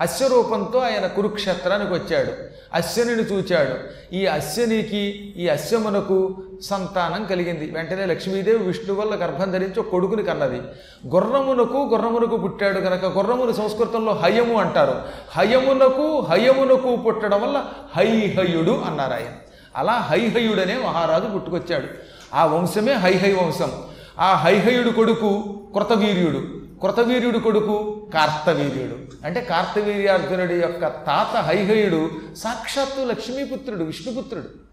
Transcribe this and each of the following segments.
అశ్వరూపంతో ఆయన కురుక్షేత్రానికి వచ్చాడు. అశ్వనిని చూచాడు. ఈ అశ్వనికి ఈ అశ్వమునకు సంతానం కలిగింది. వెంటనే లక్ష్మీదేవి విష్ణు వల్ల గర్భం ధరించి కొడుకుని కన్నది. గుర్రమునకు గుర్రమునకు పుట్టాడు కనుక గుర్రమును సంస్కృతంలో హయము అంటారు. హయమునకు హయమునకు పుట్టడం వల్ల హైహయుడు అన్నారు ఆయన. అలా హైహయుడనే మహారాజు పుట్టుకొచ్చాడు. ఆ వంశమే హైహై వంశం. ఆ హైహయుడు కొడుకు కృతవీర్యుడు. కృతవీర్యుడు కొడుకు కార్తవీర్యుడు. అంటే కార్తవీర్యార్జునుడి యొక్క తాత హైహయుడు సాక్షాత్తు లక్ష్మీపుత్రుడు విష్ణుపుత్రుడు.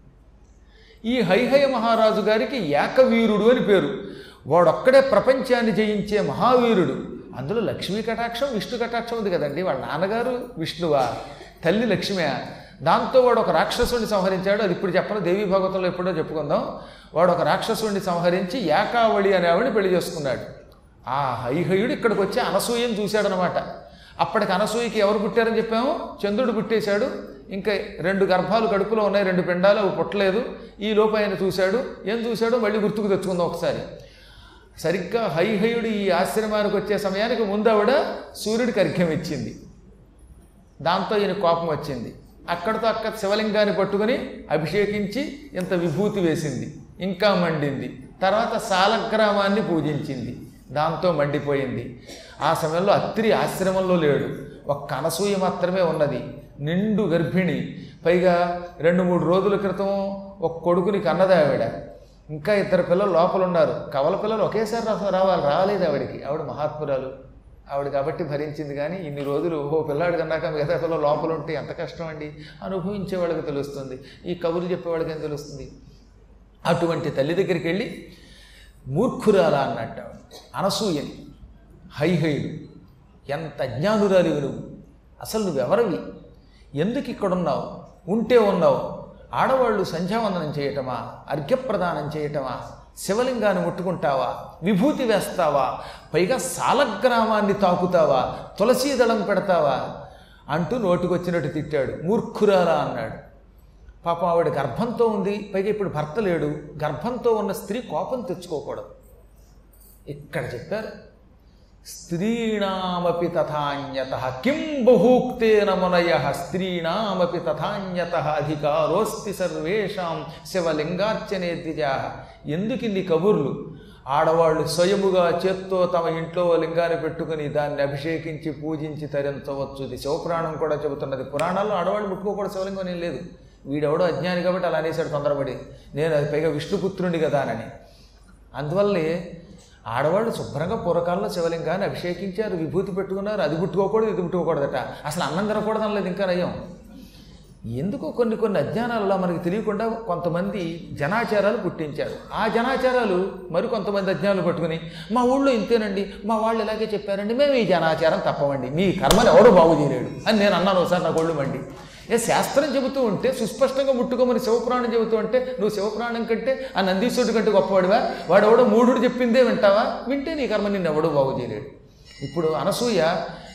ఈ హైహయ మహారాజు గారికి ఏకవీరుడు అని పేరు. వాడొక్కడే ప్రపంచాన్ని జయించే మహావీరుడు. అందులో లక్ష్మీ కటాక్షం విష్ణు కటాక్షం ఉంది కదండి. వాళ్ళ నాన్నగారు విష్ణువా తల్లి లక్ష్మే దాంతో వాడు ఒక రాక్షసుడిని సంహరించాడు. అది ఇప్పుడు చెప్పను దేవీ భాగవతంలో ఎప్పుడో చెప్పుకుందాం. వాడు ఒక రాక్షసుడిని సంహరించి ఏకావళి అనే ఆవిడని పెళ్ళి చేసుకున్నాడు. ఆ హైహయుడు ఇక్కడికి వచ్చి అనసూయని చూశాడనమాట. అప్పటికి అనసూయకి ఎవరు పుట్టారని చెప్పాము? చంద్రుడు పుట్టేశాడు. ఇంకా రెండు గర్భాలు కడుపులో ఉన్నాయి రెండు పిండాలు అవి పుట్టలేదు. ఈ లోపు ఆయన చూశాడు. ఏం చూశాడో? మళ్ళీ గుర్తుకు తెచ్చుకుందాం ఒకసారి. సరిగ్గా హైహయుడు ఈ ఆశ్రమానికి వచ్చే సమయానికి ముందు ఆవిడ సూర్యుడికి అర్ఘ్యం ఇచ్చింది. దాంతో ఈయన కోపం వచ్చింది. అక్కడితో అక్కడ శివలింగాన్ని పట్టుకుని అభిషేకించి ఇంత విభూతి వేసింది. ఇంకా మండింది. తర్వాత సాలగ్రామాన్ని పూజించింది. దాంతో మండిపోయింది. ఆ సమయంలో అత్రి ఆశ్రమంలో లేడు. ఒక్క అనసూయ మాత్రమే ఉన్నది. నిండు గర్భిణి. పైగా రెండు మూడు రోజుల క్రితం ఒక కొడుకుని కన్నది ఆవిడ. ఇంకా ఇద్దరు పిల్లలు లోపల ఉన్నారు కవల పిల్లలు ఒకేసారి రావాలి రాలేదు ఆవిడికి. ఆవిడ మహాత్మురాలు. ఆవిడ కాబట్టి భరించింది కానీ ఇన్ని రోజులు ఓ పిల్లాడు కన్నాక మిగతా పిల్లలు లోపల ఉంటే ఎంత కష్టం అండి అనుభవించే వాళ్ళకి తెలుస్తుంది. ఈ కబుర్లు చెప్పేవాళ్ళకి ఏం తెలుస్తుంది? అటువంటి తల్లి దగ్గరికి వెళ్ళి మూర్ఖురాలా అన్నట్టు. అనసూయని. హైహైలు ఎంత జ్ఞానురాలివి నువ్వు అసలు నువ్వెవరవి? ఎందుకు ఇక్కడున్నావు ఉంటే ఉన్నావు. ఆడవాళ్ళు సంధ్యావందనం చేయటమా? అర్ఘ్యప్రదానం చేయటమా? శివలింగాన్ని ముట్టుకుంటావా? విభూతి వేస్తావా? పైగా సాలగ్రామాన్ని తాకుతావా? తులసీ దళం పెడతావా? అంటూ నోటికొచ్చినట్టు తిట్టాడు. మూర్ఖురాలా అన్నాడు. పాపం ఆవిడ గర్భంతో ఉంది. పైగా ఇప్పుడు భర్త లేడు. గర్భంతో ఉన్న స్త్రీ కోపం తెచ్చుకోకూడదు. ఇక్కడ చెప్పారు స్త్రీణామపి తథాన్యత కిం బహూక్తేన మునయ స్త్రీణామపి తథాన్యత అధికారోస్తి సర్వేషాం శివలింగార్చనే ద్విజా. ఎందుకిన్ని కబుర్లు? ఆడవాళ్ళు స్వయముగా చేత్తో తమ ఇంట్లో లింగాన్ని పెట్టుకుని దాన్ని అభిషేకించి పూజించి తరించవచ్చు. ఇది శివపురాణం కూడా చెబుతున్నది. పురాణాల్లో ఆడవాళ్ళు ముట్టుకోకూడదు. శివలింగం ఏం లేదు. వీడెవడో అజ్ఞాని కాబట్టి అలా అనేసాడు తొందరపడి. నేను అది పైగా విష్ణుపుత్రుని కదా అని అందువల్లే ఆడవాళ్ళు శుభ్రంగా పూర్వకాలంలో శివలింగాన్ని అభిషేకించారు విభూతి పెట్టుకున్నారు అది పుట్టుకోకూడదు ఇది పుట్టుకోకూడదట అసలు అన్నం తినకూడదు అనలేదు ఇంకా నయం. ఎందుకో కొన్ని కొన్ని అజ్ఞానాలలో మనకి తెలియకుండా కొంతమంది జనాచారాలు పుట్టించారు. ఆ జనాచారాలు మరి కొంతమంది అజ్ఞానాలు పట్టుకుని మా ఊళ్ళో ఇంతేనండి మా వాళ్ళు ఇలాగే చెప్పారండి మేము ఈ జనాచారం తప్పవండి మీ కర్మను ఎవడో బాగు చేయలేడు అని నేను అన్నాను ఒకసారి నా గోళ్ళు మండి. ఏ శాస్త్రం చెబుతూ ఉంటే సుస్పష్టంగా ముట్టుకోమని శివపురాణం చెబుతూ ఉంటే నువ్వు శివపురాణం కంటే ఆ నందీశ్వరుడు కంటే గొప్పవాడివా? వాడెవడో మూడు మూఢుడు చెప్పిందే వింటావా? వింటే నీ కర్మ నిన్ను ఎవడో బాగు చేయలేడు. ఇప్పుడు అనసూయ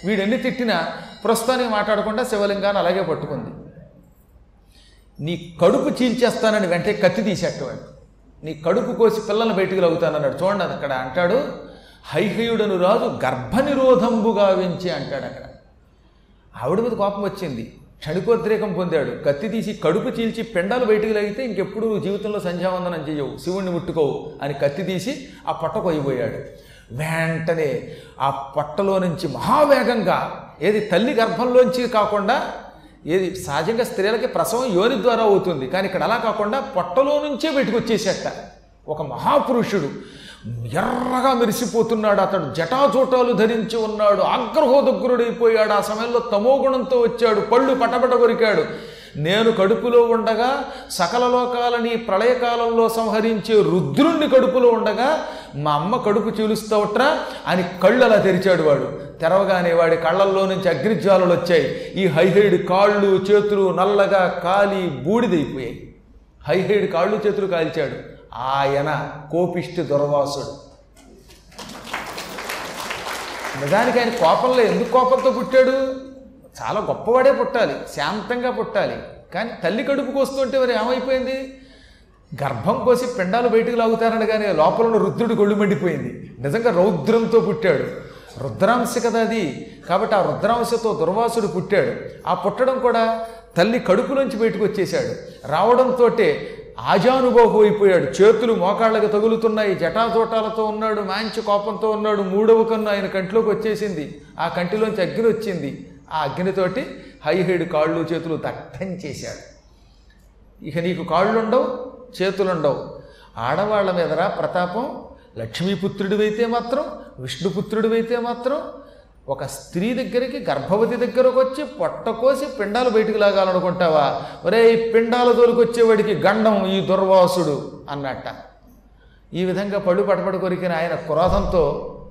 వీడెన్ని తిట్టినా ప్రస్తుతానికి మాట్లాడకుండా శివలింగాన్ని అలాగే పట్టుకుంది. నీ కడుపు చీల్చేస్తానని వెంటనే కత్తి తీసేటవాడు. నీ కడుపు కోసి పిల్లల్ని బయటికి లాగుతానన్నాడు. చూడండి అది అక్కడ అంటాడు హైహయుడను రాజు గర్భనిరోధంబు గావించి అంటాడు అక్కడ. ఆవిడ మీద కోపం వచ్చింది. క్షణికోద్రేకం పొందాడు. కత్తి తీసి కడుపు చీల్చి పెండాలు బయటికి లాగితే ఇంకెప్పుడు జీవితంలో సంధ్యావందనం చేయవు శివుణ్ణి ముట్టుకోవు అని కత్తి తీసి ఆ పొట్ట కొయ్యబోయాడు వెంటనే ఆ పొట్టలో నుంచి మహావేగంగా ఏది తల్లి గర్భంలోంచి కాకుండా ఏది సహజంగా స్త్రీలకి ప్రసవం యోని ద్వారా అవుతుంది. కానీ ఇక్కడ అలా కాకుండా పొట్టలో నుంచే బయటకు వచ్చేసేట. ఒక మహాపురుషుడు ఎర్రగా మెరిసిపోతున్నాడు అతడు. జటాజోటాలు ధరించి ఉన్నాడు. ఆగ్రహోదగ్రుడైపోయాడు ఆ సమయంలో తమోగుణంతో వచ్చాడు. పళ్ళు పటపట కొరికాడు. నేను కడుపులో ఉండగా సకల లోకాలని ప్రళయకాలంలో సంహరించే రుద్రుణ్ణి కడుపులో ఉండగా మా అమ్మ కడుపు చీలుస్తావుట్రా అని కళ్ళు అలా తెరిచాడు వాడు. తెరవగానే వాడి కళ్ళల్లో నుంచి అగ్నిజ్వాలలు వచ్చాయి. ఈ హైహైడ్ కాళ్ళు చేతులు నల్లగా కాలి బూడిదైపోయాయి. హైహైడ్ కాళ్ళు చేతులు కాల్చాడు. ఆయన కోపిష్టి దుర్వాసుడు. నిజానికి ఆయన కోపంలో ఎందుకు కోపంతో పుట్టాడు? చాలా గొప్పవాడే పుట్టాలి శాంతంగా పుట్టాలి. కానీ తల్లి కడుపుకు వస్తుంటే మరి ఏమైపోయింది? గర్భం కోసి పిండాలు బయటకు లాగుతారని కానీ లోపల ఉన్న రుద్రుడు గొళ్ళు మండిపోయింది. నిజంగా రౌద్రంతో పుట్టాడు. రుద్రాంశ కదా అది. కాబట్టి ఆ రుద్రాంశతో దుర్వాసుడు పుట్టాడు. ఆ పుట్టడం కూడా తల్లి కడుపులోంచి బయటకు వచ్చేసాడు రావడంతో ఆజానుబాహు అయిపోయాడు. చేతులు మోకాళ్ళకి తగులుతున్నాయి. జటాజోటాలతో ఉన్నాడు. మంచి కోపంతో ఉన్నాడు. మూడవ కన్ను ఆయన కంటిలోకి వచ్చేసింది. ఆ కంటిలోంచి అగ్ని వచ్చింది. ఆ అగ్నితోటి హైహైడ్ కాళ్ళు చేతులు దట్టం చేశాడు. ఇక నీకు కాళ్ళుండవు చేతులుండవు. ఆడవాళ్ళ మీదరా ప్రతాపం. లక్ష్మీపుత్రుడివైతే మాత్రం విష్ణుపుత్రుడివైతే మాత్రం ఒక స్త్రీ దగ్గరికి గర్భవతి దగ్గరకు వచ్చి పొట్ట కోసి పిండాలు బయటికి లాగాలనుకుంటావా? ఒరే ఈ పిండాలు తోలుకొచ్చేవాడికి గండం ఈ దుర్వాసుడు అన్నట్ట. ఈ విధంగా పళ్ళు పటపట కొరికిన ఆయన క్రోధంతో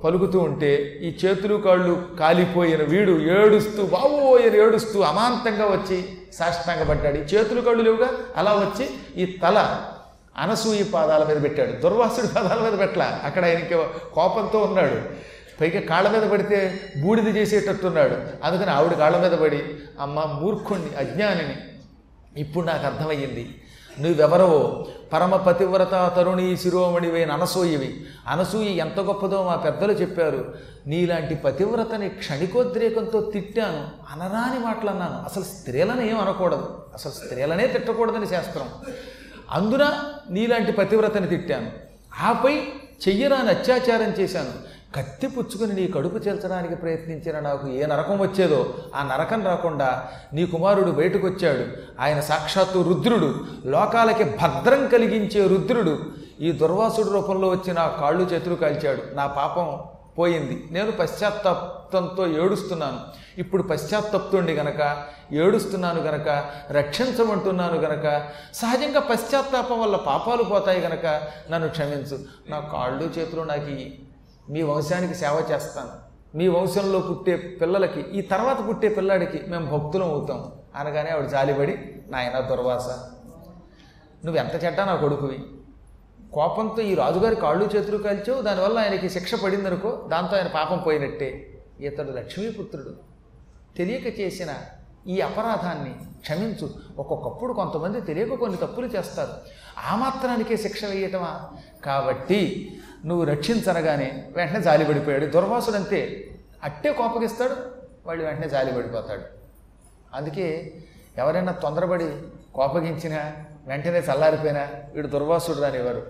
పలుకుతూ ఉంటే ఈ చేతులు కాళ్ళు కాలిపోయిన వీడు ఏడుస్తూ బావోయని ఏడుస్తూ అమాంతంగా వచ్చి సాష్టాంగపడ్డాడు. ఈ చేతులు కాళ్ళు లేవుగా? అలా వచ్చి ఈ తల అనసూయ పాదాల మీద పెట్టాడు. దుర్వాసుడి పాదాల మీద పెట్టలా? అక్కడ ఆయనకి కోపంతో ఉన్నాడు. పైగా కాళ్ళ మీద పడితే బూడిద చేసేటట్టున్నాడు. అందుకని ఆవిడ కాళ్ళ మీద పడి అమ్మ మూర్ఖుణ్ణి అజ్ఞానిని ఇప్పుడు నాకు అర్థమయ్యింది. నువ్వెవరవో? పరమ పతివ్రత తరుణి శిరోమణివైన అనసూయవి. అనసూయ ఎంత గొప్పదో మా పెద్దలు చెప్పారు. నీలాంటి పతివ్రతని క్షణికోద్రేకంతో తిట్టాను. అనరాని మాటలు అన్నాను అసలు స్త్రీలను ఏం అనకూడదు. అసలు స్త్రీలనే తిట్టకూడదని శాస్త్రం. అందున నీలాంటి పతివ్రతని తిట్టాను. ఆపై చెయ్యరాని అత్యాచారం చేశాను. కత్తి పుచ్చుకుని నీ కడుపు చేల్చడానికి ప్రయత్నించిన నాకు ఏ నరకం వచ్చేదో ఆ నరకం రాకుండా నీ కుమారుడు బయటకు వచ్చాడు ఆయన సాక్షాత్తు రుద్రుడు. లోకాలకి భద్రం కలిగించే రుద్రుడు. ఈ దుర్వాసుడు రూపంలో వచ్చి నా కాళ్ళు చేతులు కాల్చాడు. నా పాపం పోయింది. నేను పశ్చాత్తాపంతో ఏడుస్తున్నాను. ఇప్పుడు పశ్చాత్తాప్తుండి గనక ఏడుస్తున్నాను గనక రక్షించమంటున్నాను గనక సహజంగా పశ్చాత్తాపం వల్ల పాపాలు పోతాయి గనక నన్ను క్షమించు. నా కాళ్ళు చేతులు నాకు మీ వంశానికి సేవ చేస్తాను. మీ వంశంలో పుట్టే పిల్లలకి ఈ తర్వాత పుట్టే పిల్లాడికి మేము భక్తులం అవుతాం. అనగానే ఆవిడ జాలిపడి నాయన దుర్వాస నువ్వు ఎంత చెడ్డ నా కొడుకువి? కోపంతో ఈ రాజుగారి కాళ్ళు చేతులు కాల్చావు దానివల్ల ఆయనకి శిక్ష పడిందనుకో దాంతో ఆయన పాపం పోయినట్టే. ఇతడు లక్ష్మీపుత్రుడు. తెలియక చేసిన ఈ అపరాధాన్ని క్షమించు. ఒక్కొక్కప్పుడు కొంతమంది తెలియక కొన్ని తప్పులు చేస్తారు. ఆ మాత్రానికే శిక్ష వేయటమా? కాబట్టి నువ్వు రక్షించనగానే వెంటనే జాలి పడిపోయాడు దుర్వాసుడు అంతే అట్టే కోపగిస్తాడు వాళ్ళు వెంటనే జాలి పడిపోతాడు అందుకే ఎవరైనా తొందరపడి కోపగించినా వెంటనే చల్లారిపోయినా వీడు దుర్వాసుడు రానివ్వరు.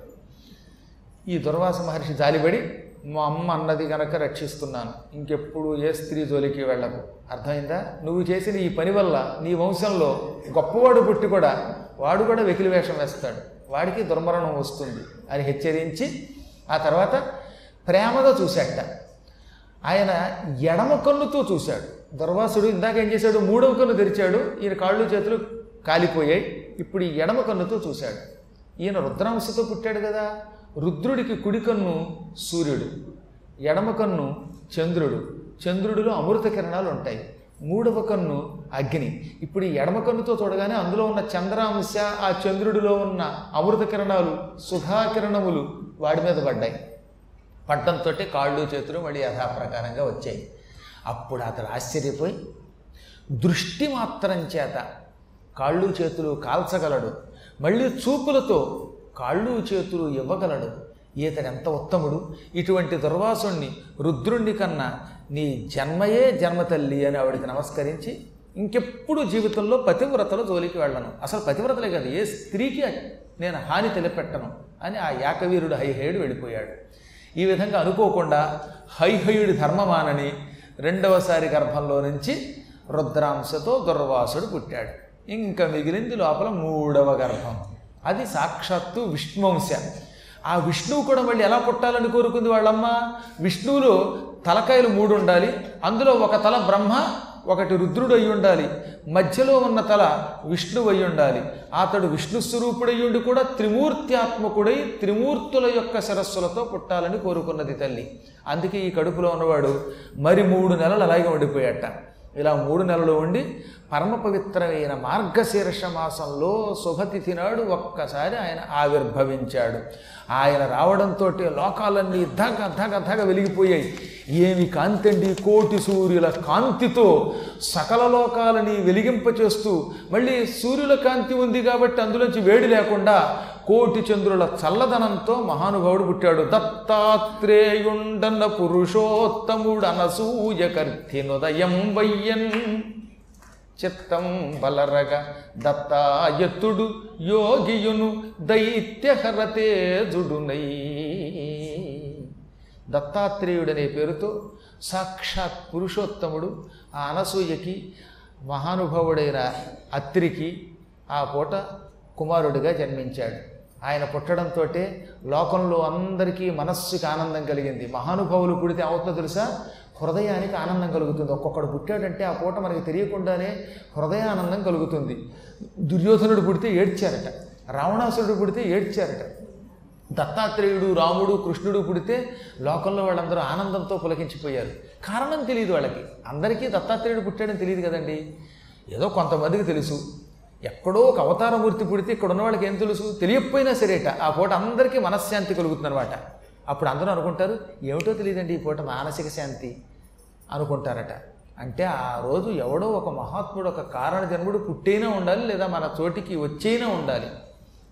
ఈ దుర్వాస మహర్షి జాలిపడి మా అమ్మ అన్నది కనుక రక్షిస్తున్నాను ఇంకెప్పుడు ఏ స్త్రీ జోలికి వెళ్ళకు అర్థమైందా? నువ్వు చేసిన ఈ పని వల్ల నీ వంశంలో గొప్పవాడు పుట్టి కూడా వాడు కూడా వెకిలి వేషం వేస్తాడు. వాడికి దుర్మరణం వస్తుంది. అని హెచ్చరించి ఆ తర్వాత ప్రేమగా చూశాట ఆయన ఎడమ కన్నుతో చూశాడు. దుర్వాసుడు ఇందాక ఏం చేశాడు? మూడవ కన్ను తెరిచాడు. ఈయన కాళ్ళు చేతులు కాలిపోయాయి. ఇప్పుడు ఈ ఎడమ కన్నుతో చూశాడు. ఈయన రుద్రాంశతో పుట్టాడు కదా. రుద్రుడికి కుడి కన్ను సూర్యుడు ఎడమ కన్ను చంద్రుడు. చంద్రుడిలో అమృత కిరణాలు ఉంటాయి. మూడవ కన్ను అగ్ని. ఇప్పుడు ఈ ఎడమ కన్నుతో చూడగానే అందులో ఉన్న చంద్రాంశ ఆ చంద్రుడిలో ఉన్న అమృత కిరణాలు సుధాకిరణములు వాడి మీద పడ్డాయి. పడ్డంతో కాళ్ళు చేతులు మళ్ళీ యథాప్రకారంగా వచ్చాయి. అప్పుడు అతడు ఆశ్చర్యపోయి దృష్టి మాత్రం చేత కాళ్ళు చేతులు కాల్చగలడు. మళ్ళీ చూపులతో కాళ్ళు చేతులు ఇవ్వగలడు. ఈతడు ఎంత ఉత్తముడు? ఇటువంటి దుర్వాసుణ్ణి రుద్రుణ్ణి కన్నా నీ జన్మయే జన్మ తల్లి అని ఆవిడికి నమస్కరించి ఇంకెప్పుడు జీవితంలో పతివ్రతల జోలికి వెళ్ళను. అసలు పతివ్రతలే కాదు ఏ స్త్రీకి నేను హాని తెలిపెట్టను అని ఆ యాకవీరుడు హైహయుడు వెళ్ళిపోయాడు. ఈ విధంగా అనుకోకుండా హైహయుడి ధర్మమానని రెండవసారి గర్భంలో నుంచి రుద్రాంశతో దుర్వాసుడు పుట్టాడు. ఇంకా మిగిలింది లోపల మూడవ గర్భం. అది సాక్షాత్తు విష్ణువంశ. ఆ విష్ణువు కూడా మళ్ళీ ఎలా పుట్టాలని కోరుకుంది వాళ్ళమ్మ? విష్ణువులో తలకాయలు మూడు ఉండాలి అందులో ఒక తల బ్రహ్మ ఒకటి రుద్రుడు అయి ఉండాలి. మధ్యలో ఉన్న తల విష్ణువు అయి ఉండాలి. అతడు విష్ణు స్వరూపుడై ఉండి కూడా త్రిమూర్త్యాత్మకుడై త్రిమూర్తుల యొక్క శిరస్సులతో పుట్టాలని కోరుకున్నది తల్లి. అందుకే ఈ కడుపులో ఉన్నవాడు మరి మూడు నెలలు అలాగే ఉండిపోయాట. ఇలా మూడు నెలలు ఉండి పరమ పవిత్రమైన మార్గశీర్ష మాసంలో శుభతిథి నాడు ఒక్కసారి ఆయన ఆవిర్భవించాడు. ఆయన రావడంతో లోకాలన్నీ ధగ ధగ ధగ వెలిగిపోయాయి. ఏమి కాంతి అండి కోటి సూర్యుల కాంతితో సకల లోకాలని వెలిగింపచేస్తూ మళ్ళీ సూర్యుల కాంతి ఉంది కాబట్టి అందులోంచి వేడి లేకుండా కోటి చంద్రుల చల్లదనంతో మహానుభావుడు పుట్టాడు. దత్తాత్రేయుండన్న పురుషోత్తముడు కర్తినుదయం వయ్యన్. చిత్తం బలరగ దత్తాయత్తుడు యోగియును దైత్యహరతేజుడునై. దత్తాత్రేయుడనే పేరుతో సాక్షాత్ పురుషోత్తముడు ఆ అనసూయకి మహానుభావుడైన అత్రికి ఆ పూట కుమారుడిగా జన్మించాడు. ఆయన పుట్టడంతో లోకంలో అందరికీ మనస్సుకి ఆనందం కలిగింది. మహానుభావులు పుడితే అవుతుందో తెలుసా? హృదయానికి ఆనందం కలుగుతుంది. ఒక్కొక్కడు పుట్టాడంటే ఆ పూట మనకి తెలియకుండానే హృదయానందం కలుగుతుంది. దుర్యోధనుడు పుడితే ఏడ్చారట రావణాసురుడు పుడితే ఏడ్చారట దత్తాత్రేయుడు రాముడు కృష్ణుడు పుడితే లోకంలో వాళ్ళందరూ ఆనందంతో పులకించిపోయారు. కారణం తెలియదు వాళ్ళకి. అందరికీ దత్తాత్రేయుడు పుట్టాడని తెలియదు కదండి. ఏదో కొంతమందికి తెలుసు. ఎక్కడో ఒక అవతారమూర్తి పుడితే ఇక్కడ ఉన్న వాళ్ళకి ఏం తెలుసు? తెలియకపోయినా సరేట. ఆ పూట అందరికీ మనశ్శాంతి కలుగుతుందన్నమాట. అప్పుడు అందరూ అనుకుంటారు ఏమిటో తెలియదండి ఈ పూట మానసిక శాంతి. అనుకుంటారట. అంటే ఆ రోజు ఎవడో ఒక మహాత్ముడు ఒక కారణ జన్ముడు పుట్టైనా ఉండాలి లేదా మన చోటికి వచ్చైనా ఉండాలి.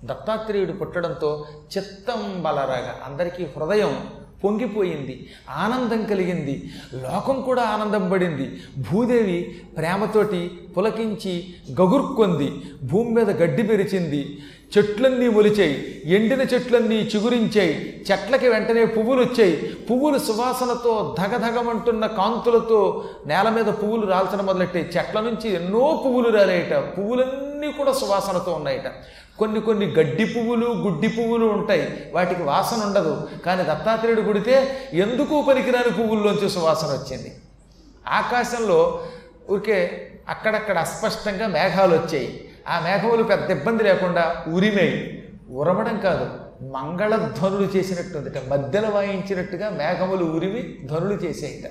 దత్తాత్రేయుడు పుట్టడంతో చిత్తం బలరాగా అందరికీ హృదయం పొంగిపోయింది ఆనందం కలిగింది లోకం కూడా ఆనందం పడింది. భూదేవి ప్రేమతోటి పులకించి గగుర్కొంది భూమి మీద గడ్డి పెరిచింది. చెట్లన్నీ మొలిచాయి ఎండిన చెట్లన్నీ చిగురించాయి. చెట్లకి వెంటనే పువ్వులు వచ్చాయి. పువ్వులు సువాసనతో ధగధగమంటున్న కాంతులతో నేల మీద పువ్వులు రాల్చడం మొదలెట్టాయి. చెట్ల నుంచి ఎన్నో పువ్వులు రాలేట పువ్వులన్నీ కూడా సువాసనతో ఉన్నాయట. కొన్ని కొన్ని గడ్డి పువ్వులు గుడ్డి పువ్వులు ఉంటాయి. వాటికి వాసన ఉండదు. కానీ దత్తాత్రేయుడు గుడితే ఎందుకు పనికిరాని పువ్వుల్లోంచి సువాసన వచ్చింది? ఆకాశంలో ఊరికే అక్కడక్కడ అస్పష్టంగా మేఘాలు వచ్చాయి. ఆ మేఘములు పెద్ద ఇబ్బంది లేకుండా ఉరిమేయి ఉరమడం కాదు మంగళ ధ్వనులు చేసినట్టుందిట. మధ్యలో వాయించినట్టుగా మేఘములు ఉరిమి ధ్వనులు చేసేయట.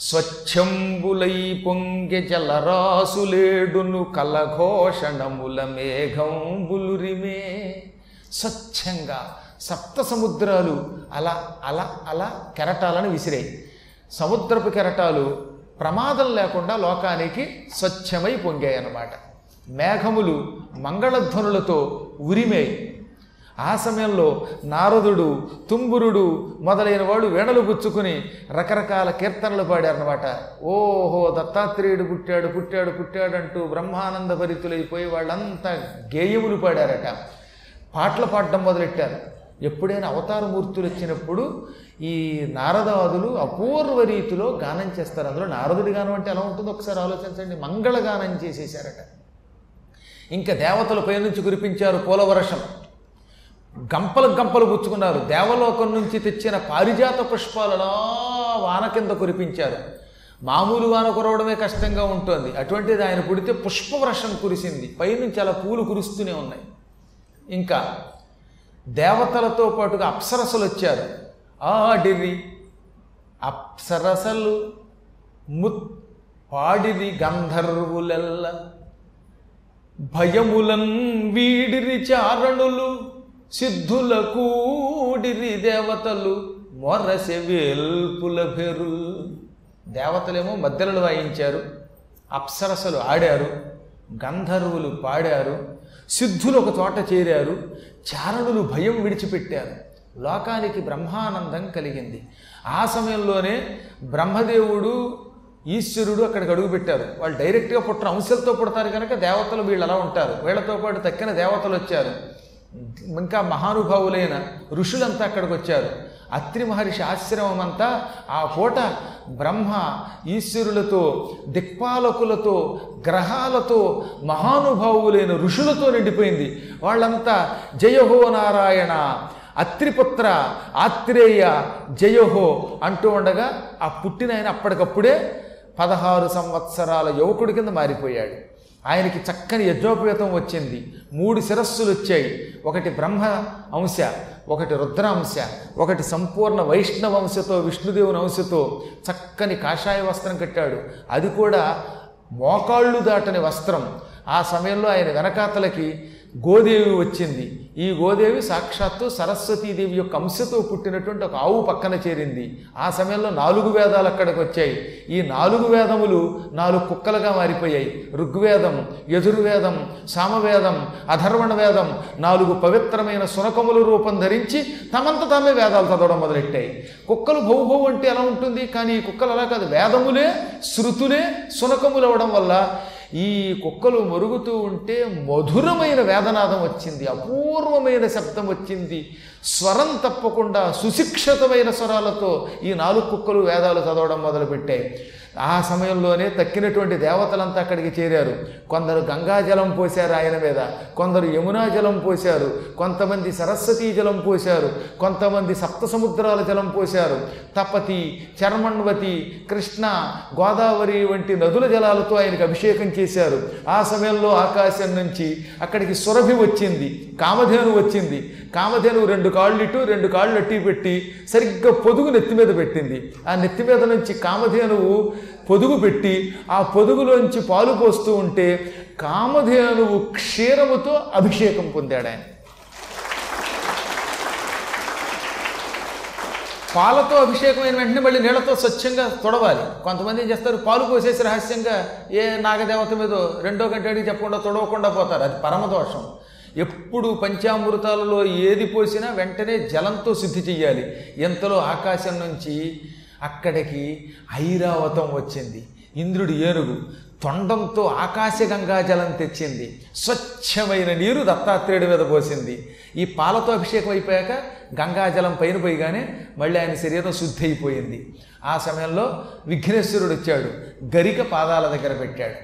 స్వచ్ఛంబులై పొంగె జలరాసులేడును కలఘోషణముల మేఘంబులురిమే. స్వచ్ఛంగా సప్త సముద్రాలు అలా అలా అలా కెరటాలను విసిరాయి. సముద్రపు కెరటాలు ప్రమాదం లేకుండా లోకానికి స్వచ్ఛమై పొంగాయి అన్నమాట మేఘములు మంగళధ్వనులతో ఉరిమే. ఆ సమయంలో నారదుడు తుంబురుడు మొదలైన వాళ్ళు వేణలు పుచ్చుకుని రకరకాల కీర్తనలు పాడారనమాట ఓహో దత్తాత్రేయుడు పుట్టాడు పుట్టాడు పుట్టాడంటూ బ్రహ్మానంద భరితులైపోయి వాళ్ళంతా గేయములు పాడారట. పాటలు పాడడం మొదలెట్టారు. ఎప్పుడైనా అవతారమూర్తులు వచ్చినప్పుడు ఈ నారదాదులు అపూర్వ రీతిలో గానం చేస్తారు. అందులో నారదుడి గానం అంటే ఎలా ఉంటుందో ఒకసారి ఆలోచించండి. మంగళగానం చేసేశారట. ఇంకా దేవతల పైనుంచి కురిపించారు పూలవర్షం. గంపలు గంపలు పుచ్చుకున్నారు దేవలోకం నుంచి తెచ్చిన పారిజాత పుష్పాలలో వాన కింద కురిపించారు. మామూలు వాన కురవడమే కష్టంగా ఉంటుంది. అటువంటిది ఆయన పుడితే పుష్పవర్షం కురిసింది. పైనుంచి అలా పూలు కురుస్తూనే ఉన్నాయి. ఇంకా దేవతలతో పాటుగా అప్సరసలు వచ్చారు. ఆడిరి అప్సరసలు ముత్ పాడిరి గంధర్వులెల్ల భయములం వీడిరి చారణులు సిద్ధులకూడిరి దేవతలు మొరసె వేల్పుల పేరు దేవతలేమో మధ్యలో వాయించారు అప్సరసలు ఆడారు గంధర్వులు పాడారు సిద్ధులు ఒక చోట చేరారు చారణులు భయం విడిచిపెట్టారు. లోకానికి బ్రహ్మానందం కలిగింది. ఆ సమయంలోనే బ్రహ్మదేవుడు ఈశ్వరుడు అక్కడికి అడుగుపెట్టారు వాళ్ళు డైరెక్ట్గా పుట్టిన అంశాలతో పుడతారు కనుక దేవతలు వీళ్ళు అలా ఉంటారు. వీళ్ళతో పాటు తక్కిన దేవతలు వచ్చారు. ఇంకా మహానుభావులైన ఋషులంతా అక్కడికి వచ్చారు అత్రి మహర్షి ఆశ్రమం అంతా ఆ పూట బ్రహ్మ ఈశ్వరులతో దిక్పాలకులతో గ్రహాలతో మహానుభావులైన ఋషులతో నిండిపోయింది. వాళ్ళంతా జయహో నారాయణ అత్రిపుత్ర ఆత్రేయ జయహో అంటూ ఉండగా ఆ పుట్టిన ఆయన అప్పటికప్పుడే పదహారు సంవత్సరాల యువకుడి కింద మారిపోయాడు. ఆయనకి చక్కని యజ్ఞోపేతం వచ్చింది. మూడు శిరస్సులు వచ్చాయి. ఒకటి బ్రహ్మ అంశ ఒకటి రుద్ర అంశ ఒకటి సంపూర్ణ వైష్ణవ అంశతో విష్ణుదేవుని అంశతో చక్కని కాషాయ వస్త్రం కట్టాడు. అది కూడా మోకాళ్ళు దాటని వస్త్రం. ఆ సమయంలో ఆయన వెనకాతలకి గోదేవి వచ్చింది. ఈ గోదేవి సాక్షాత్తు సరస్వతీదేవి యొక్క అంశతో పుట్టినటువంటి ఒక ఆవు పక్కన చేరింది. ఆ సమయంలో నాలుగు వేదాలు అక్కడికి వచ్చాయి. ఈ నాలుగు వేదములు నాలుగు కుక్కలుగా మారిపోయాయి. ఋగ్వేదం యజుర్వేదం సామవేదం అధర్వణ వేదం నాలుగు పవిత్రమైన సునకములు రూపం ధరించి తమంత తామే వేదాలు చదవడం మొదలెట్టాయి. కుక్కలు భౌ అంటే ఎలా ఉంటుంది? కానీ ఈ కుక్కలు అలా కాదు. వేదములే శృతులే సునకములు అవ్వడం వల్ల ఈ కుక్కలు మరుగుతూ ఉంటే మధురమైన వేదనాదం వచ్చింది అపూర్వమైన శబ్దం వచ్చింది. స్వరం తప్పకుండా సుశిక్షితమైన స్వరాలతో ఈ నాలుగు కుక్కలు వేదాలు చదవడం మొదలుపెట్టాయి. ఆ సమయంలోనే తక్కినటువంటి దేవతలంతా అక్కడికి చేరారు. కొందరు గంగాజలం పోశారు ఆయన మీద కొందరు యమునా జలం పోశారు కొంతమంది సరస్వతీ జలం పోశారు కొంతమంది సప్త సముద్రాల జలం పోశారు. తపతి చర్మణ్వతి కృష్ణ గోదావరి వంటి నదుల జలాలతో ఆయనకు అభిషేకం చేశారు. ఆ సమయంలో ఆకాశం నుంచి అక్కడికి సురభి వచ్చింది కామధేను వచ్చింది. కామధేను రెండు కాళ్ళు ఇటు రెండు కాళ్ళు అట్టి పెట్టి సరిగ్గా పొదుగు నెత్తి మీద పెట్టింది. ఆ నెత్తి మీద నుంచి కామధేనువు పొదుగు పెట్టి ఆ పొదుగులోంచి పాలు పోస్తూ ఉంటే కామధేనువు క్షీరముతో అభిషేకం పొందాడు ఆయన. పాలతో అభిషేకమైన వెంటనే మళ్ళీ నీళ్ళతో స్వచ్ఛంగా తొడవాలి. కొంతమంది ఏం చేస్తారు? పాలు పోసేసి రహస్యంగా ఏ నాగదేవత మీద రెండో గంట అడిగి చెప్పకుండా తొడవకుండా పోతారు. అది పరమదోషం ఎప్పుడు పంచామృతాలలో ఏది పోసినా వెంటనే జలంతో శుద్ధి చెయ్యాలి. ఎంతలో ఆకాశం నుంచి అక్కడికి ఐరావతం వచ్చింది. ఇంద్రుడి ఏనుగు తొండంతో ఆకాశగంగా జలం తెచ్చింది. స్వచ్ఛమైన నీరు దత్తాత్రేయుడి మీద పోసింది. ఈ పాలతో అభిషేకం అయిపోయాక గంగాజలం పైన పోయిగానే మళ్ళీ ఆయన శరీరం శుద్ధి అయిపోయింది ఆ సమయంలో విఘ్నేశ్వరుడు వచ్చాడు. గరిక పాదాల దగ్గర పెట్టాడు.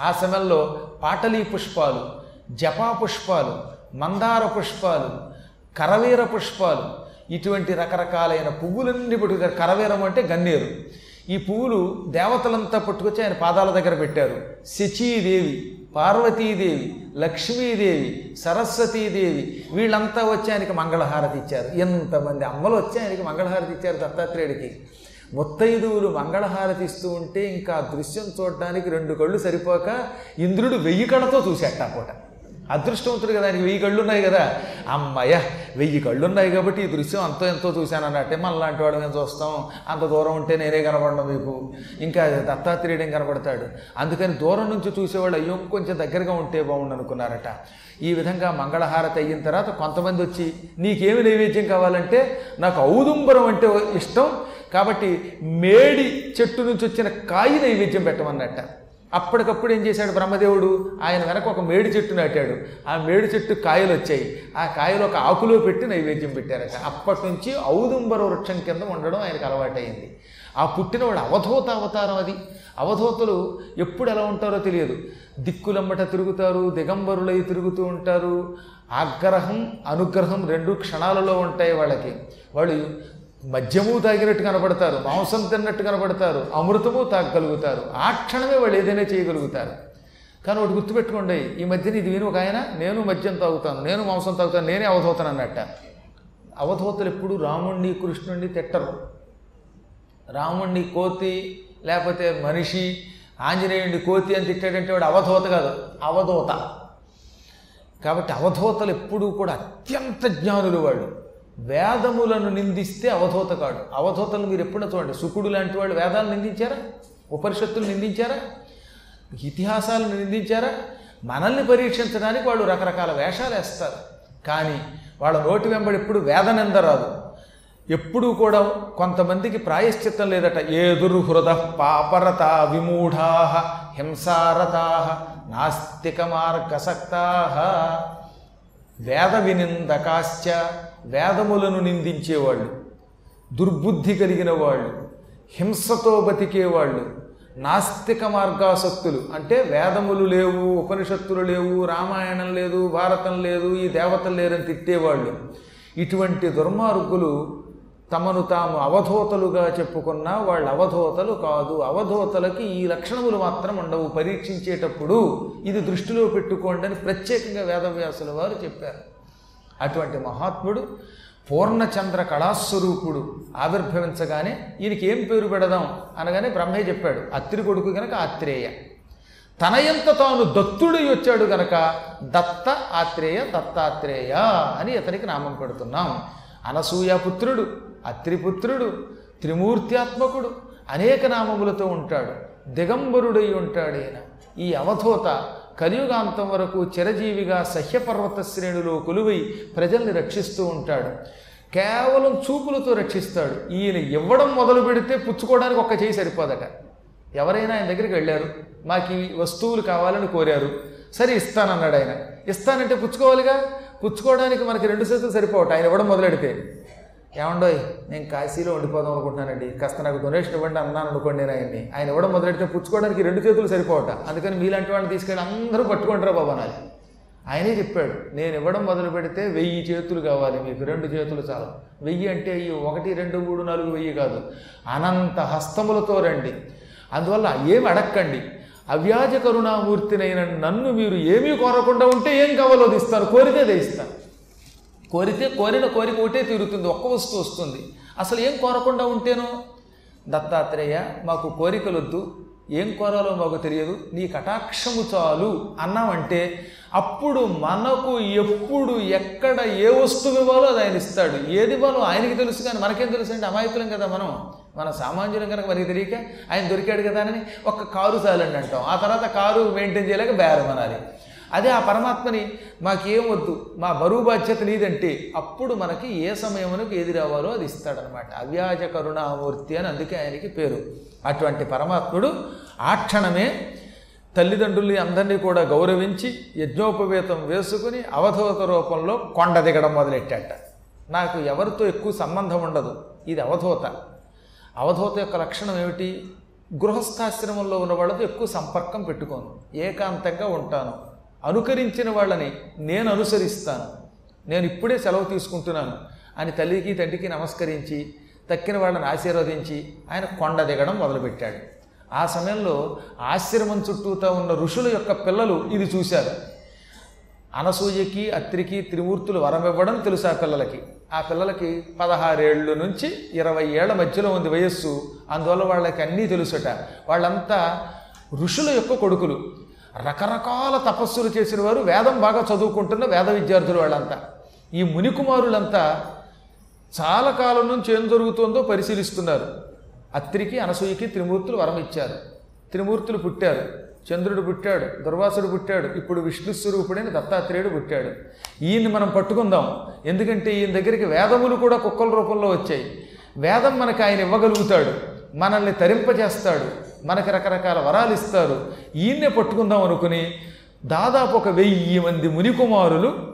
ఆ సమయంలో పాటలీ పుష్పాలు జపా పుష్పాలు మందార పుష్పాలు కరవీర పుష్పాలు ఇటువంటి రకరకాలైన పువ్వులన్నీ పట్టుకు కరవీరం అంటే గన్నేరు. ఈ పువ్వులు దేవతలంతా పట్టుకొచ్చి ఆయన పాదాల దగ్గర పెట్టారు. శచీదేవి పార్వతీదేవి లక్ష్మీదేవి సరస్వతీదేవి వీళ్ళంతా వచ్చి ఆయనకి మంగళహారతి ఇచ్చారు. ఎంతమంది అమ్మలు వచ్చి ఆయనకి మంగళహారతి ఇచ్చారు దత్తాత్రేయుడికి. ముత్తైదువులు మంగళహారతి ఇస్తూ ఉంటే ఇంకా దృశ్యం చూడడానికి రెండు కళ్ళు సరిపోక ఇంద్రుడు వెయ్యి కళ్ళతో చూశాట పూట. అదృష్టవంతుడు కదా ఆయనకి వెయ్యి కళ్ళు ఉన్నాయి కదా. అమ్మయ్య వెయ్యి కళ్ళు ఉన్నాయి కాబట్టి ఈ దృశ్యం అంతో ఎంతో చూశాను అన్నట్టే మనలాంటి వాడు మేము చూస్తాం. అంత దూరం ఉంటే నేనే కనపడను మీకు. ఇంకా దత్తాత్రేయుడు కనపడతాడు అందుకని దూరం నుంచి చూసేవాళ్ళు అయ్యో కొంచెం దగ్గరగా ఉంటే బాగుండు అనుకున్నారట. ఈ విధంగా మంగళహారతి అయిన తర్వాత కొంతమంది వచ్చి నీకేమి నైవేద్యం కావాలంటే నాకు ఔదుంబరం అంటే ఇష్టం కాబట్టి మేడి చెట్టు నుంచి వచ్చిన కాయి నైవేద్యం పెట్టమన్నట్ట. అప్పటికప్పుడు ఏం చేశాడు బ్రహ్మదేవుడు? ఆయన వెనక ఒక మేడి చెట్టు నాటాడు. ఆ మేడి చెట్టు కాయలు వచ్చాయి. ఆ కాయలు ఒక ఆకులో పెట్టి నైవేద్యం పెట్టారట. అప్పటి నుంచి ఔదుంబర వృక్షం కింద ఉండడం ఆయనకు అలవాటైంది. ఆ పుట్టినవాడు అవధూత అవతారం అది. అవధూతలు ఎప్పుడు ఎలా ఉంటారో తెలియదు. దిక్కులమ్మట తిరుగుతారు దిగంబరులై తిరుగుతూ ఉంటారు. ఆగ్రహం అనుగ్రహం రెండు క్షణాలలో ఉంటాయి వాళ్ళకి. వాళ్ళు మద్యము తాగినట్టు కనపడతారు మాంసం తిన్నట్టు కనపడతారు అమృతము తాగగలుగుతారు ఆ క్షణమే వాళ్ళు ఏదైనా చేయగలుగుతారు. కానీ ఒకటి గుర్తుపెట్టుకోండి ఈ మధ్యన ఇది విని ఒక ఆయన నేను మద్యం తాగుతాను నేను మాంసం తాగుతాను నేనే అవధూతను అన్నట్ట. అవధూతలు ఎప్పుడు రాముణ్ణి కృష్ణుణ్ణి తిట్టరు. రాముణ్ణి కోతి లేకపోతే మనిషి ఆంజనేయుడిని కోతి అని తిట్టాడంటే వాడు అవధూత కాదు అవధూత. కాబట్టి అవధూతలు ఎప్పుడూ కూడా అత్యంత జ్ఞానులు వాళ్ళు. వేదములను నిందిస్తే అవధూత కాడు. అవధూతలు మీరు ఎప్పుడైనా చూడండి. సుకుడు లాంటి వాళ్ళు వేదాలు నిందించారా? ఉపనిషత్తులు నిందించారా? ఇతిహాసాలను నిందించారా? మనల్ని పరీక్షించడానికి వాళ్ళు రకరకాల వేషాలు వేస్తారు. కానీ వాళ్ళ నోటి వెంబడి ఎప్పుడు వేదనింద రాదు. ఎప్పుడూ కూడా కొంతమందికి ప్రాయశ్చిత్తం లేదట. ఏదురు హృద పాపరత విమూఢా హింసారతా నాస్తిక మార్గసక్తా వేద వినిందకాశ్చ వేదములను నిందించేవాళ్ళు దుర్బుద్ధి కలిగిన వాళ్ళు హింసతో బతికేవాళ్ళు నాస్తిక మార్గాసక్తులు. అంటే వేదములు లేవు ఉపనిషత్తులు లేవు రామాయణం లేదు భారతం లేదు ఈ దేవతలు లేరని తిట్టేవాళ్ళు. ఇటువంటి దుర్మార్గులు తమను తాము అవధూతలుగా చెప్పుకున్న వాళ్ళు అవధూతలు కాదు. అవధూతలకి ఈ లక్షణములు మాత్రం ఉండవు. పరీక్షించేటప్పుడు ఇది దృష్టిలో పెట్టుకోండి అని ప్రత్యేకంగా వేదవ్యాసుల వారు చెప్పారు. అటువంటి మహాత్ముడు పూర్ణచంద్ర కళాస్వరూపుడు ఆవిర్భవించగానే ఈయనకి ఏం పేరు పెడదాం అనగానే బ్రహ్మే చెప్పాడు అత్రి కొడుకు కనుక ఆత్రేయ. తనయంత తాను దత్తుడై వచ్చాడు గనక దత్త ఆత్రేయ దత్తాత్రేయ అని ఇతనికి నామం పెడుతున్నాం. అనసూయ పుత్రుడు అత్రిపుత్రుడు త్రిమూర్త్యాత్మకుడు అనేక నామములతో ఉంటాడు దిగంబరుడై ఉంటాడు ఈయన. ఈ అవధూత కలియుగాంతం వరకు చిరజీవిగా సహ్యపర్వత శ్రేణులో కొలువై ప్రజల్ని రక్షిస్తూ ఉంటాడు. కేవలం చూపులతో రక్షిస్తాడు. ఈయన ఇవ్వడం మొదలు పెడితే పుచ్చుకోవడానికి ఒక్క చేయి సరిపోదట. ఎవరైనా ఆయన దగ్గరికి వెళ్ళారు మాకు ఈ వస్తువులు కావాలని కోరారు. సరే ఇస్తానన్నాడు ఆయన. ఇస్తానంటే పుచ్చుకోవాలిగా? పుచ్చుకోవడానికి మనకి రెండు చేతులు సరిపోవట. ఆయన ఇవ్వడం మొదలెడితే. ఏమండోయ్ నేను కాశీలో ఉండిపోదాం అనుకుంటున్నానండి. కాస్త నాకు డొనేషన్ ఇవ్వండి అన్నాను అనుకోండి నేను ఆయన్ని. ఆయన ఇవ్వడం మొదలెడితే పుచ్చుకోవడానికి రెండు చేతులు సరిపోవట. అందుకని మీలాంటి వాళ్ళని తీసుకెళ్ళి అందరూ పట్టుకుంటారా బాబా నాది ఆయనే చెప్పాడు నేను ఇవ్వడం మొదలు పెడితే వెయ్యి చేతులు కావాలి మీకు రెండు చేతులు చాలు. వెయ్యి అంటే ఈ ఒకటి రెండు మూడు నాలుగు వెయ్యి కాదు. అనంత హస్తములతో రండి. అందువల్ల ఏమి అడక్కండి. అవ్యాజ కరుణామూర్తినైన నన్ను మీరు ఏమీ కోరకుండా ఉంటే ఏం కావాలో అది ఇస్తాను కోరితే అదే ఇస్తాను కోరితే కోరిన కోరిక ఒకటే తీరుతుంది ఒక్క వస్తువు వస్తుంది. అసలు ఏం కోరకుండా ఉంటేనో? దత్తాత్రేయ మాకు కోరికలొద్దు. ఏం కోరాలో మాకు తెలియదు. నీ కటాక్షము చాలు అన్నామంటే అప్పుడు మనకు ఎప్పుడు ఎక్కడ ఏ వస్తువు ఇవ్వాలో అది ఆయన ఇస్తాడు. ఏది ఇవ్వాలో ఆయనకి తెలుసు కానీ మనకేం తెలుసు అంటే అమాయకులం కదా మనం. మన సామాన్యులం కనుక మనకి తెలియక ఆయన దొరికాడు కదా అని ఒక్క కారు చాలండి అంటాం. ఆ తర్వాత కారు మెయింటైన్ చేయలేక బేరం అనాలి. అదే ఆ పరమాత్మని మాకేం వద్దు మా బరువు బాధ్యత నీదంటే అప్పుడు మనకి ఏ సమయమునకు ఏది రావాలో అది ఇస్తాడనమాట. అవ్యాజ కరుణామూర్తి అని అందుకే ఆయనకి పేరు. అటువంటి పరమాత్ముడు ఆ క్షణమే తల్లిదండ్రుల్ని అందరినీ కూడా గౌరవించి యజ్ఞోపవేతం వేసుకుని అవధూత రూపంలో కొండ దిగడం మొదలెట్టాట. నాకు ఎవరితో ఎక్కువ సంబంధం ఉండదు. ఇది అవధూత. అవధూత యొక్క లక్షణం ఏమిటి? గృహస్థాశ్రమంలో ఉన్న వాళ్ళతో ఎక్కువ సంపర్కం పెట్టుకోను. ఏకాంతంగా ఉంటాను. అనుకరించిన వాళ్ళని నేను అనుసరిస్తాను. నేను ఇప్పుడే సెలవు తీసుకుంటున్నాను. అని తల్లికి తండ్రికి నమస్కరించి తక్కిన వాళ్ళని ఆశీర్వదించి ఆయన కొండ దిగడం మొదలుపెట్టాడు. ఆ సమయంలో ఆశ్రమం చుట్టూతా ఉన్న ఋషుల యొక్క పిల్లలు ఇది చూశారు. అనసూయకి అత్రికి త్రిమూర్తులు వరం ఇవ్వడం తెలుసు ఆ పిల్లలకి. ఆ పిల్లలకి పదహారేళ్ళు నుంచి ఇరవై ఏళ్ళ మధ్యలో ఉంది వయస్సు. అందువల్ల వాళ్ళకి అన్నీ తెలుసుట. వాళ్ళంతా ఋషుల యొక్క కొడుకులు. రకరకాల తపస్సులు చేసిన వారు వేదం బాగా చదువుకుంటున్న వేద విద్యార్థులు వాళ్ళంతా. ఈ మునికుమారులంతా చాలా కాలం నుంచి ఏం జరుగుతుందో పరిశీలిస్తున్నారు. అత్రికి అనసూయకి త్రిమూర్తులు వరం ఇచ్చారు. త్రిమూర్తులు పుట్టారు. చంద్రుడు పుట్టాడు దుర్వాసుడు పుట్టాడు ఇప్పుడు విష్ణు స్వరూపుడైన దత్తాత్రేయుడు పుట్టాడు. ఈయన్ని మనం పట్టుకుందాం. ఎందుకంటే ఈయన దగ్గరికి వేదములు కూడా కుక్కల రూపంలో వచ్చాయి. వేదం మనకు ఆయన ఇవ్వగలుగుతాడు. మనల్ని తరింపజేస్తాడు. మనకి రకరకాల వరాలు ఇస్తారు. ఈయన్నే పట్టుకుందాం అనుకుని దాదాపు ఒక వెయ్యి మంది మునికుమారులు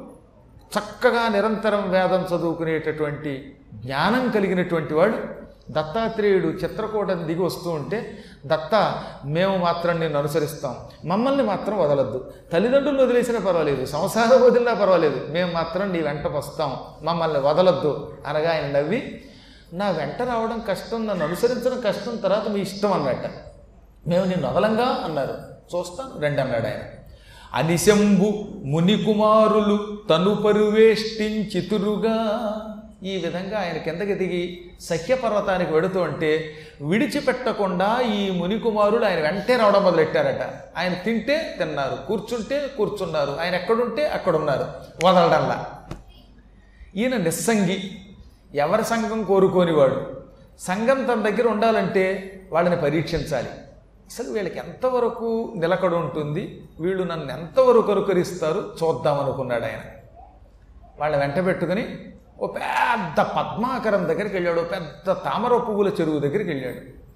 చక్కగా నిరంతరం వేదం చదువుకునేటటువంటి జ్ఞానం కలిగినటువంటి వాడు దత్తాత్రేయుడు చిత్రకూటం దిగి వస్తూ ఉంటే దత్త మేము మాత్రం నిన్ను అనుసరిస్తాం. మమ్మల్ని మాత్రం వదలద్దు. తల్లిదండ్రులు వదిలేసినా పర్వాలేదు. సంసారం వదిలినా పర్వాలేదు. మేము మాత్రం నీ వెంట వస్తాం. మమ్మల్ని వదలద్దు. అనగా ఆయన నవ్వి నా వెంట రావడం కష్టం. నన్ను అనుసరించడం కష్టం. తర్వాత మీ ఇష్టం అన్నట్ట మేము నిన్ను వదలంగా అన్నారు. చూస్తాను రండి అన్నాడు ఆయన. అనిశంభు మునికుమారులు తను పరువేష్టించితురుగా. ఈ విధంగా ఆయన కిందకి దిగి సఖ్యపర్వతానికి వెడుతూ అంటే విడిచిపెట్టకుండా ఈ మునికుమారులు ఆయన వెంటే రావడం మొదలెట్టారట. ఆయన తింటే తిన్నారు కూర్చుంటే కూర్చున్నారు ఆయన ఎక్కడుంటే అక్కడున్నారు. వదలడల్లా. ఈయన నిస్సంగి ఎవరి సంఘం కోరుకోనివాడు? సంఘం తన దగ్గర ఉండాలంటే వాళ్ళని పరీక్షించాలి. అసలు వీళ్ళకి ఎంతవరకు నిలకడ ఉంటుంది? వీళ్ళు నన్ను ఎంతవరకు అనుకరిస్తారు? చూద్దాం అనుకున్నాడు ఆయన. వాళ్ళ వెంట పెట్టుకుని ఓ పెద్ద పద్మాకరం దగ్గరికి వెళ్ళాడు. పెద్ద తామర పువ్వుల చెరువు దగ్గరికి వెళ్ళాడు.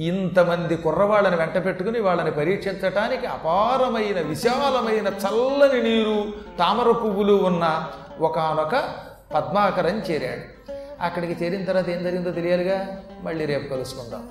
ఇంతమంది కుర్రవాళ్ళని వెంట పెట్టుకుని వాళ్ళని పరీక్షించటానికి అపారమైన విశాలమైన చల్లని నీరు తామర పువ్వులు ఉన్న ఒకనొక పద్మాకరం చేరాడు. అక్కడికి చేరిన తర్వాత ఏం జరిగిందో తెలియాలిగా? మళ్ళీ రేపు కలుసుకుందాం.